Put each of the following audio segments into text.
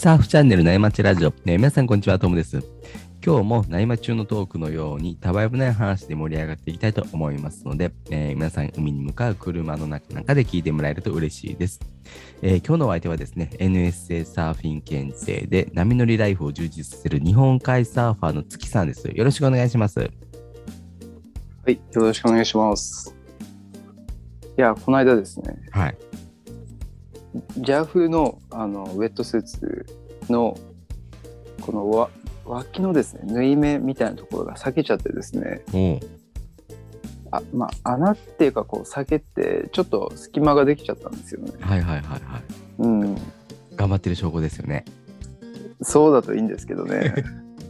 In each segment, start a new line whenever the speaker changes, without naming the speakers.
サーフチャンネル内町ラジオ、ね、皆さんこんにちは、トムです。今日も内町中のトークのように、たわいもない話で盛り上がっていきたいと思いますので、えー皆さん海に向かう車の中なんかで聞いてもらえると嬉しいです。えー今日のお相手はですね、NSA サーフィン検定で波乗りライフを充実させる日本海サーファーの月さんです。よろしくお願いします。
はい、よろしくお願いします。いや、この間ですね、
はい。
ジャーフのあのウェットスーツのこのわ脇のですね、縫い目みたいなところが裂けちゃってですね、
おう
あまあ、穴っていうかこう裂けて、ちょっと隙間ができちゃったんですよね。
はいはいはいはい。
うん、
頑張ってる証拠ですよね。
そうだといいんですけどね。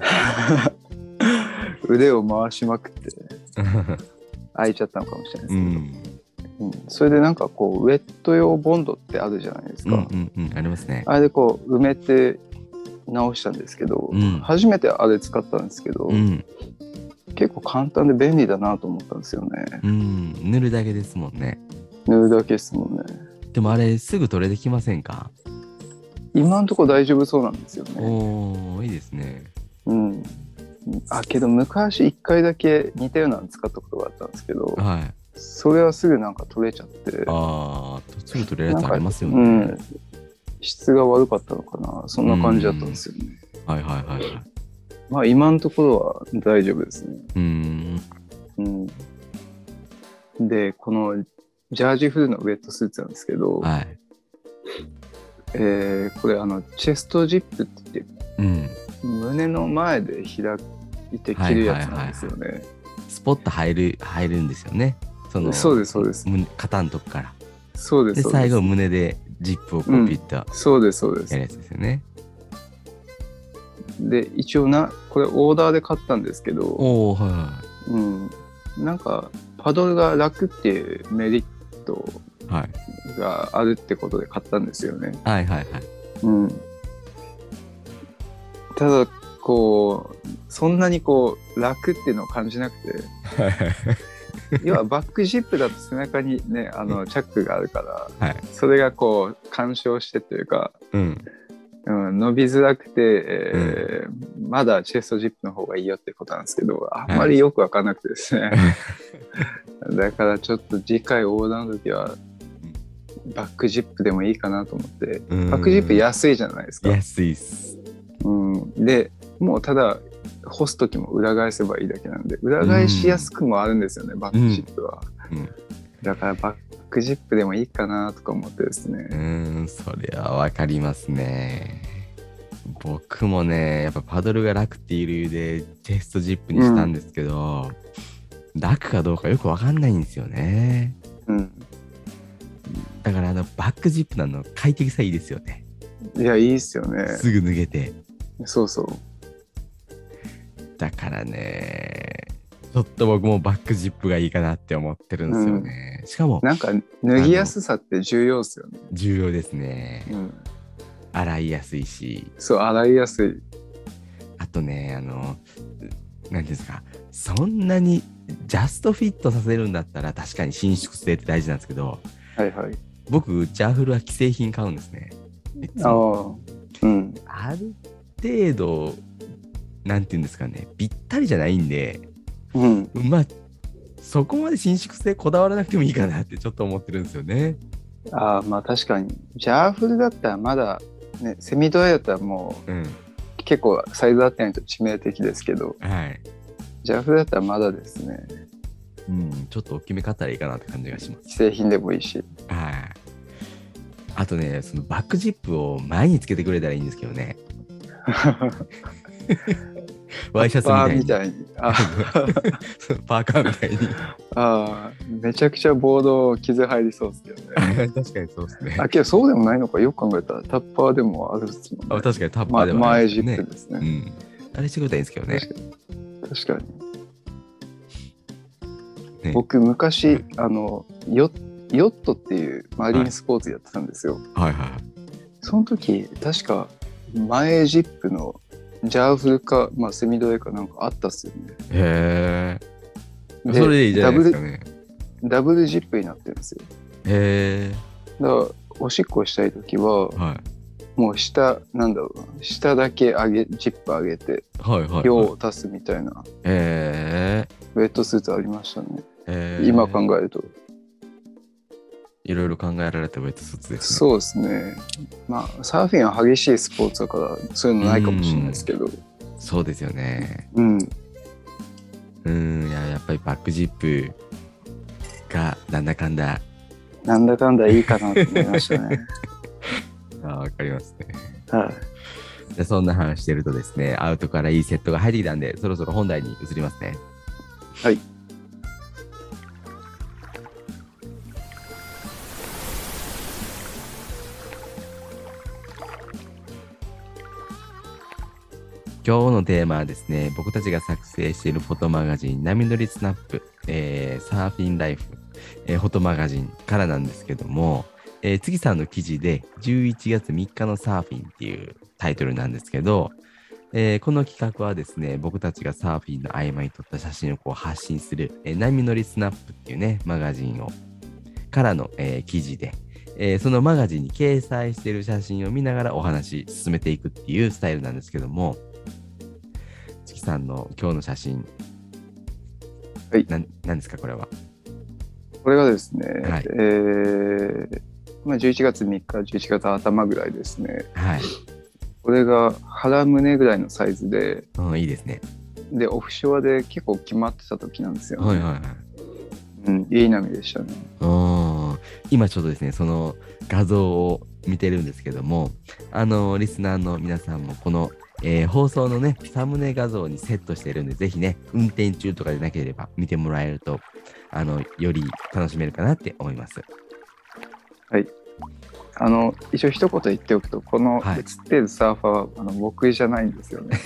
腕を回しまくって開いちゃったのかもしれないですけど、
うん。
うんそれでなんかこうウェット用ボンドってあるじゃないです
うんう
か、
んうん。ありますね。
あれでこう埋めて直したんですけど、
うん
初めてあれ使ったんですけど、
うん。
結構簡単で便利だなと思ったんですよね
うん。塗るだけですもんね。
塗るだけですもんね
でもあれすぐ取れてきませんか？
今んとこ大丈夫そうなんですよね
おおいいですね。
うんあけど昔一回だけ似たようなの使ったことがあったんですけど
はい。
それはすぐなんか取れちゃって
ああ、すぐ取れるやつありますよね。
うん質が悪かったのかなそんな感じだったんですよね
はいはいはいはい。
まあ今のところは大丈夫ですね
うーん。
うん、でこのジャージフルのウェットスーツなんですけど、
はい。
えーこれあのチェストジップって言って
うん。
胸の前で開いて着るやつなんですよね。
スポッと入る、入るんですよね。その、
そうですそうです
胸肩のとこから。
そうで、
です
そうです
最後胸でジップをこうピッとや
そうですそうです
る。やつですよね。
で一応なこれオーダーで買ったんですけど、
おおはいは
うん、なんかパドルが楽っていうメリット。があるってことで買ったんですよね。
はいはいはい。
うん、ただこうそんなにこう楽っていうのを感じなくて 要はバックジップだと背中にねあのチャックがあるから
はい。
それがこう干渉してというか、
うん。
うん、伸びづらくて、えーまだチェストジップの方がいいよってことなんですけどあんまりよく分かんなくてですね、だからちょっと次回オーダーの時はバックジップでもいいかなと思って
うん
バックジップ安いじゃないですか。
安いっす。
うん、でもうただ干す時も裏返せばいいだけなんで裏返しやすくもあるんですよね、バックジップは、
うん
だからバックジップでもいいかなとか思ってですね
う、ーん、それはわかりますね。僕もね、やっぱパドルが楽っていう理由でチェストジップにしたんですけど、楽かどうかよくわかんないんですよね。
うん、
だからあのバックジップなの快適さいいですよね。
いやいいっすよね
すぐ脱げて。
そうそう
だからね、ちょっと僕もバックジップがいいかなって思ってるんですよね。しかも
なんか脱ぎやすさって重要っすよね、
重要ですね。
うん、
洗いやすいし、
そう洗いやすい。
あとね、あの、何ていうんですか、そんなにジャストフィットさせるんだったら確かに伸縮性って大事なんですけど、
はいはい。
僕、ジャーフルは既製品買うんですね。いつ
あ
も
あうん。
ある程度、なんていうんですかね、ぴったりじゃないんで、
うん
まあ、そこまで伸縮性こだわらなくてもいいかなってちょっと思ってるんですよね。
ああまあ確かにジャーフルだったらまだねセミドライだったらも
うん。
う結構サイズ合ってないと致命的ですけど
はい。
ジャーフルだったらまだですね
うん、ちょっと大きめ買ったらいいかなって感じがします。
既製品でもいいし
はい。あとね、そのバックジップを前につけてくれたらいいんですけどね。ワイシャツみ
バ
たいに。
ーみたいに。あ。
パーカーみたいに。
あーめちゃくちゃボード傷入りそうですけどね。
確かにそうですね。
あけどそうでもないのか。よく考えたらタッパーでもあるっすもんね。
あ確かにタッパ
ま
ーでもあ
前
りますね。
ジップですね。
うん。あれしてくれたらいいんですけどね。
確かに。確かに。
ね。
僕昔あのヨヨットっていうマリンスポーツやってたんですよ、
はいはい。
その時確か前ジップのジャーフルか、まあ、セミドライかなんかあったっすよね
へえ。
で
それでいいじゃないですかね。
ダブルジップになってるんですよ
へえ。
だからおしっこしたい時は
はい。
もう下なんだろうな下だけ上げジップ上げて
はいはい、
量
はい。
を足すみたいな
え
ウェットスーツありましたね、今考えると
いろいろ考えられたウェットスーツですね。
そうですねまあサーフィンは激しいスポーツだからそういうのないかもしれないですけど
そうですよね。
うん
うん、いや、やっぱりバックジップがなんだかんだ、
なんだかんだいいかなと思いましたね
あわかりますね。
はい
でそんな話してるとですね、アウトからいいセットが入ってきたんで、そろそろ本題に移りますね。
はい。
今日のテーマはですね、僕たちが作成しているフォトマガジン、波乗りスナップ、えーサーフィンライフ、えーフォトマガジンからなんですけども、えー、次さんの記事で11月3日のサーフィンっていうタイトルなんですけど、えーこの企画はですね、僕たちがサーフィンの合間に撮った写真をこう発信する、えー波乗りスナップっていうね、マガジンを、からの、えー記事で、えーそのマガジンに掲載している写真を見ながらお話進めていくっていうスタイルなんですけども、キさんの今日の写真、
はい
なんなんですか、これは？
これがですね、
はい
えーまあ、11月3日11月頭ぐらいですね
はい。
これが腹胸ぐらいのサイズで
うん、いいですね。
でオフショアで結構決まってた時なんですよ、ね
はいはいはい。
うん、いい波でしたね
うん今ちょっとですね、その画像を見てるんですけども、あの、リスナーの皆さんもこの、えー放送のね、サムネ画像にセットしてるんで、ぜひね、運転中とかでなければ見てもらえると、あの、より楽しめるかなって思います。
あの一応一言言っておくとこの
はい。
映ってるサーファーはあの僕じゃないんですよね。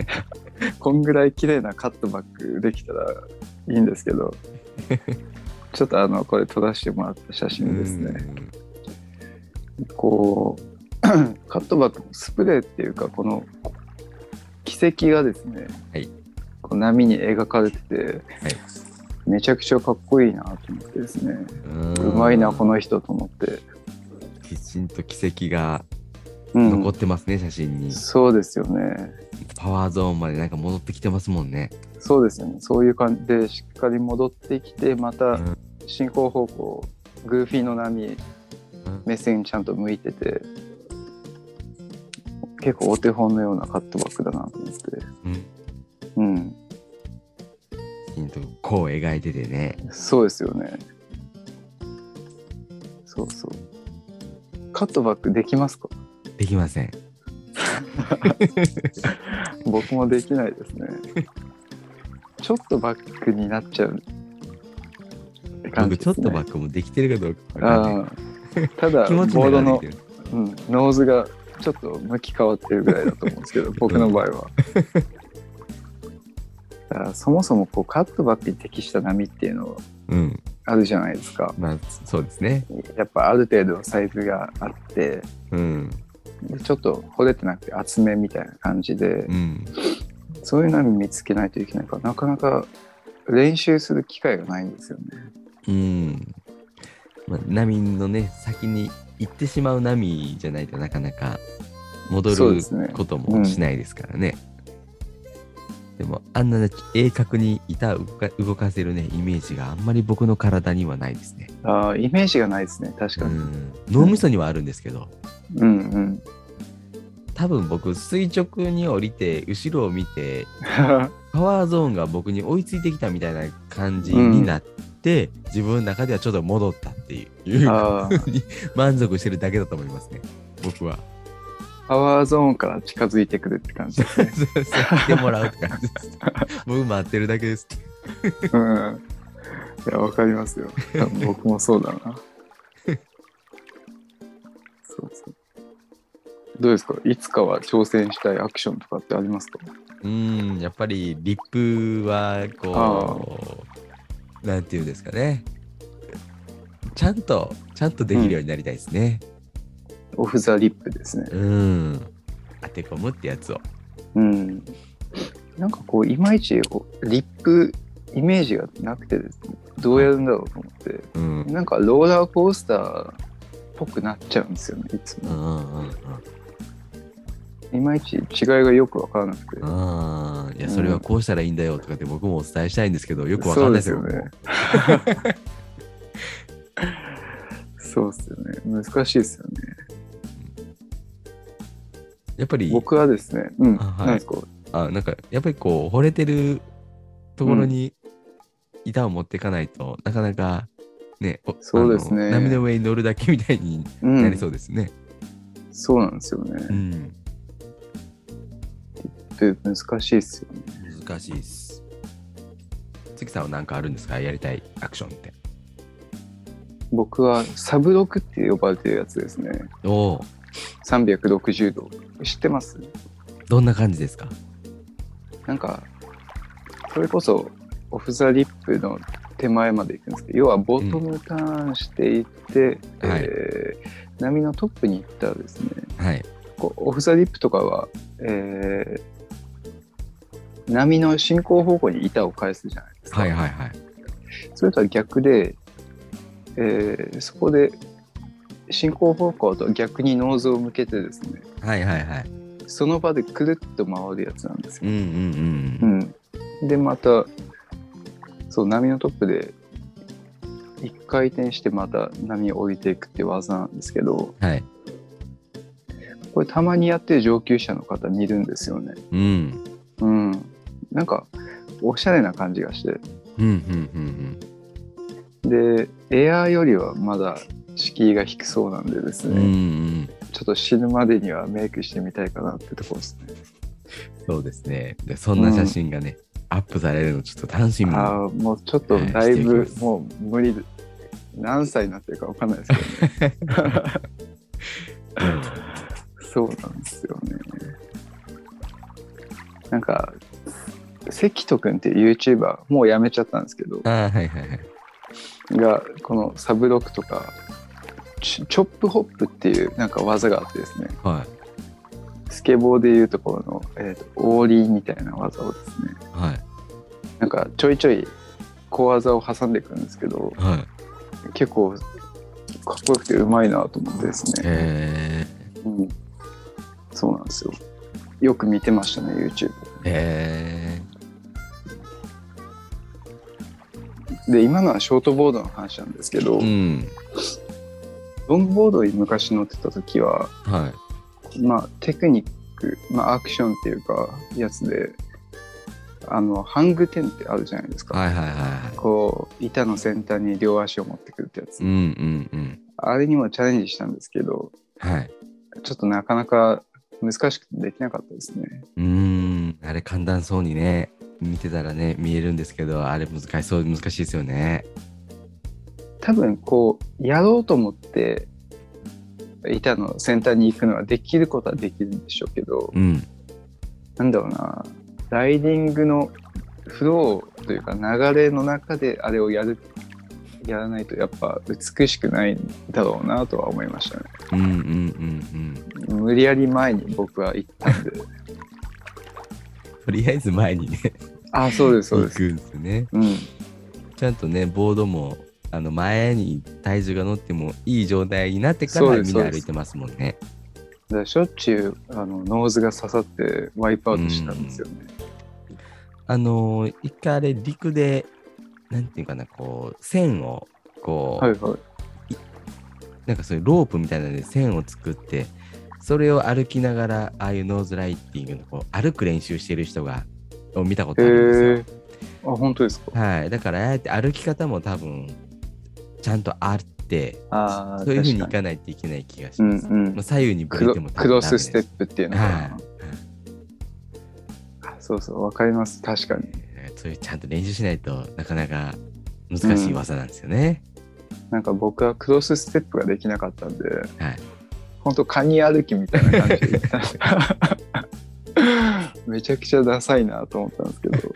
こんぐらい綺麗なカットバックできたらいいんですけどちょっとあのこれ撮らせてもらった写真ですね。こう カットバックのスプレーっていうかこの軌跡がですね、
はい。
こう波に描かれてて、
はい。
めちゃくちゃかっこいいなと思ってですね。
うん。
うまいなこの人と思って、
きちんと軌跡が
うん。
残ってますね、写真に。
そうですよね。
パワーゾーンまでなんか戻ってきてますもんね。
そうですよね。そういう感じでしっかり戻ってきてまた
うん。
進行方向グーフィーの波目線ちゃんと向いてて結構お手本のようなカットバックだなと思って。
うん。
うん。
きちんとこう描いててね。
そうですよね。そうそう。カットバックできますか？
できません。
僕もできないですね。ちょっとバックになっちゃうって感じ
僕、ちょっとバ
ッ
ックもできてるかどうかわかんない。
あー。ただ ボードのうん、ノーズがちょっと向き変わってるぐらいだと思うんですけど 僕の場合は。だからそもそもこうカットバックに適した波っていうの
うん。
あるじゃないですか。
まあ、そうですね。
やっぱある程度のサイズがあって
うん。
でちょっと掘れてなくて厚めみたいな感じで、
うん。
そういう波見つけないといけないからなかなか練習する機会がないんですよね。
うん。まあ、波のね、先に行ってしまう波じゃないとなかなか戻ることもしないですからね。でも、あんなね鋭角に板を動かせるね、イメージがあんまり僕の体にはないですね。
あーイメージがないですね確かに。
うん。脳みそにはあるんですけど、
うんうん。
多分僕、垂直に降りて、後ろを見て、パワーゾーンが僕に追いついてきたみたいな感じになって、自分の中ではちょっと戻ったっていうに満足してるだけだと思いますね、僕は。
パワーゾーンから近づいてくるって感じですね。
そうもらうって感じです。僕待ってるだけです。
うん。いや、わかりますよ。僕もそうだな。そうそう。どうですか？いつかは挑戦したいアクションとかってありますか？
うん、やっぱりリップはこう、なんていうんですかね。ちゃんと、ちゃんとできるようになりたいですね。
オフ・ザ・リップですね。
うん。当て込むってやつを。
うん。なんかこう、いまいちこうリップイメージがなくてですね、どうやるんだろうと思って、
うん。
なんかローラーコースターっぽくなっちゃうんですよね、いつも。
うんうんうんうん。
いまいち違いがよくわからなくて。
ああ、いや、それはこうしたらいいんだよとかって僕もお伝えしたいんですけど、よくわかんない
ですよ。ね。そうですよね。難しいですよね。
やっぱり、
僕はですね、うん、
あはい
なん
あなんか、やっぱりこう、惚れてるところに板を持っていかないと、なかなか、ね、お
そうですね
波の上に乗るだけみたいに
うん、
なりそうですね。
そうなんですよね。
うん。
で難しいですよね。
難しいです。関さんは何かあるんですか？やりたいアクションって。
僕はサブロクって呼ばれてるやつですね。
おお、
360度。知ってます？
どんな感じですか？
なんか、それこそオフ・ザ・リップの手前まで行くんですけど、要はボトムターンしていって、
うんはい
えー波のトップに行ったらですね、
はい。
こうオフ・ザ・リップとかは、えー波の進行方向に板を返すじゃないですか。
はいはいはい。
それとは逆で、えーそこで進行方向と逆にノーズを向けてですね、
はいはいはい。
その場でくるっと回るやつなんですよ。
うんうんうん。
うん、でまたそう波のトップで一回転してまた波を降りていくって技なんですけど
はい。
これたまにやってる上級者の方見るんですよね。
うん。
うん、なんかおしゃれな感じがして
うんうんうん
でエアーよりはまだ敷居が低そうなんでです
うん。
ね、
うんうん。
ちょっと死ぬまでにはメイクしてみたいかなってところですね。
そうですね。でそんな写真がね、アップされるのちょっと楽しみに。
ああもうちょっとだいぶもう無理で何歳になってるかわかんないですけどね。そうなんですよね。なんか関戸くんっていう YouTuber もうやめちゃったんですけど
はいはいはい。
がこのサブロックとかチチョップホップっていうなんか技があってですね
はい。
スケボーでいうところの、えーとオーリーみたいな技をですね
はい。
なんかちょいちょい小技を挟んでいくんですけど
はい。
結構かっこよくてうまいなと思ってですね、
え
うん、そうなんですよよく見てましたね YouTube
ー、え
で今のはショートボードの話なんですけど、
ー、うん。
ロングボードに昔乗ってた時は
はい。
まあテクニック、まあ、アクションっていうかやつであのハングテンってあるじゃないですか、
はいはいはいはい。
こう板の先端に両足を持ってくるってやつ、
うんうんうん。
あれにもチャレンジしたんですけど
はい。
ちょっとなかなか難しくてできなかったですね
うーん。あれ簡単そうにね、見てたらね、見えるんですけど、あれ難しそう、難しいですよね。
多分こうやろうと思って板の先端に行くのはできることはできるんでしょうけど
うん。
なんだろうなライディングのフローというか流れの中であれをやるやらないとやっぱ美しくないんだろうなとは思いましたね
うんうんうんうん。
無理やり前に僕は行ったんで
とりあえず前にね、
あそうですそう
行
です。
くんですね。
うん。
ちゃんとね、ボードも、あの前に体重が乗ってもいい状態になってからみんな歩いてますもんね。
だからしょっちゅうあのノーズが刺さってワイプアウトしたんですよね、
あのー一回あれ陸で、なんていうかな、こう、線を、こう、
はいはい
なんかそういうロープみたいなので線を作って、それを歩きながら、ああいうノーズライティングのこう歩く練習してる人が、を見たこと
へ
あるんですよ。
えあ本当ですか？
はい。だから、ああやって歩き方も多分、ちゃんとあって、
ああ
そういうふうにい
確か
かないといけない気がし
うん
ます。
うん
まあ、左右にブ
クロ
レても
クロスステ
ッ
ップっていうのかな、
はい。
あそうそうわかります確かに
えーそういうちゃんと練習しないとなかなか難しい技なんですよね。
なんか僕はクロスステップができなかったんで
はい。
本当カニ歩きみたいな感じで行ったんでめちゃくちゃダサいなと思ったんですけど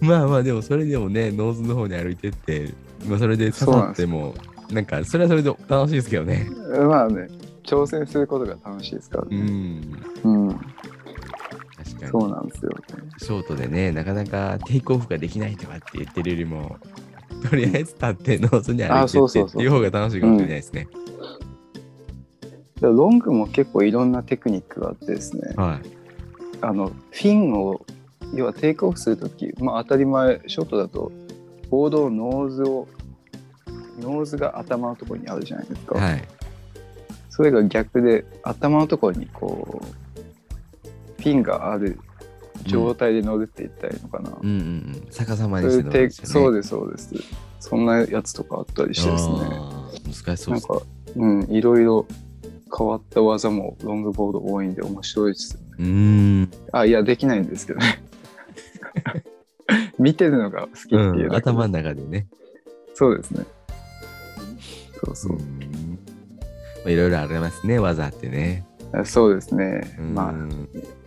まあまあでもそれでもね、ノーズの方に歩いてって、まあ、それで刺さっても、なんかそれはそれで楽しいですけどね。
まあね挑戦することが楽しいですから
う
ね、
ん。
うん、
確か
そう
に。
なんですよね
ショートでね、なかなかテイクオフができないとかって言ってるよりも、とりあえず立ってノーズに歩いてってっていう方が楽しいかもしれないですね。
でロングも結構いろんなテクニックがあってですね、
はい。
あのフィンを要はテイクオフするとき、まあ、当たり前ショートだとボードのノーズをノーズが頭のところにあるじゃないですか、
はい。
それが逆で頭のところにこうフィンがある状態で乗るって言ったらいいのかな、
うんうんうん。逆さまにして
いうテイクそう
で
ですそうです。そんなやつとかあったりしてですね。
難しそうです
なんかうんいろいろ変わった技もロングボード多いんで面白いです
うーん。
あいやできないんですけどね。見てるのが好きっていう
うん、頭の中でね。
そうですね。そうそう。う、
ん。まあいろいろありますね、技ってね。
あそうですね、
うん。
ま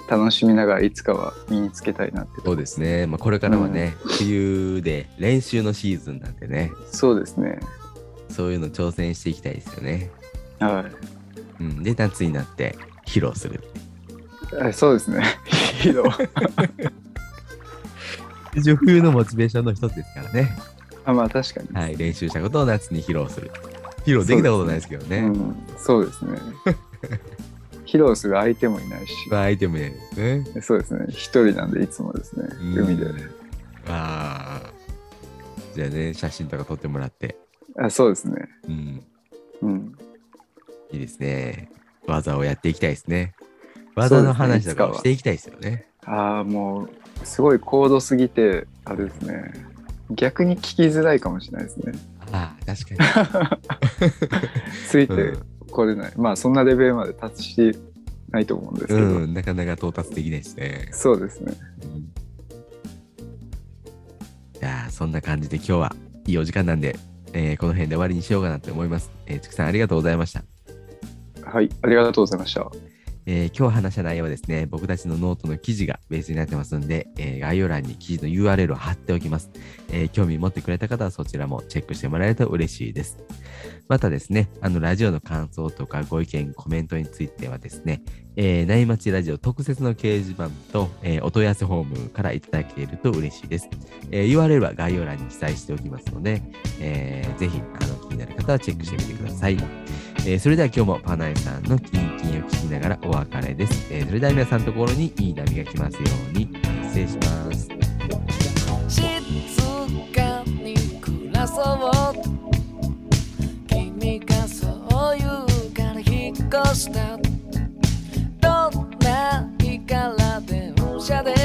あ楽しみながらいつかは身につけたいなって。
そうですね。まあ、これからはね、冬で練習のシーズンなんでね、
そうですね。
そういうの挑戦していきたいですよね。
はい
うん、で、夏になって披露する。
あそうですねヒーロー
一応冬のモチベーションの一つですからね。
あまあ確かに、
はい、練習したことを夏に披露する。披露できたことないですけどね。
うん、そうですね披露する相手もいないし
まあ、アイテムですね。
そうですね一人なんでいつもですね
うん
海で
ああ。じゃあね、写真とか撮ってもらって。
あそうですね
うん。
うん
いいですね。技をやっていきたいですね。技の話とかをしていきたいですよね。
ああもうすごい高度すぎてあれですね逆に聞きづらいかもしれないですね
ああ、確か
ついて
に。うん
これない、まあそんなレベルまで達してないと思うんですけど、
うん、なかなか到達できないですね。
そうですね
うんじゃあ、そんな感じで今日はいいお時間なんで、えーこの辺で終わりにしようかなと思います。えー、ちくさんありがとうございました。
はいありがとうございました
えー今日話した内容はですね、僕たちのノートの記事がベースになってますんで、えー概要欄に記事の URL を貼っておきます、えー興味持ってくれた方はそちらもチェックしてもらえると嬉しいです。またですね、あの、ラジオの感想とかご意見、コメントについてはですね、えー、内町ラジオ特設の掲示板と、えーお問い合わせフォームからいただけると嬉しいです。えー URL は概要欄に記載しておきますので、えーぜひ、あの、気になる方はチェックしてみてください。えーそれでは今日もパナエさんのキンキンを聞きながらお別れです。えーそれでは皆さんのところにいい波が来ますように。失礼します。
静かに暮らそう君がそう言うから引っ越したどんな日から電車で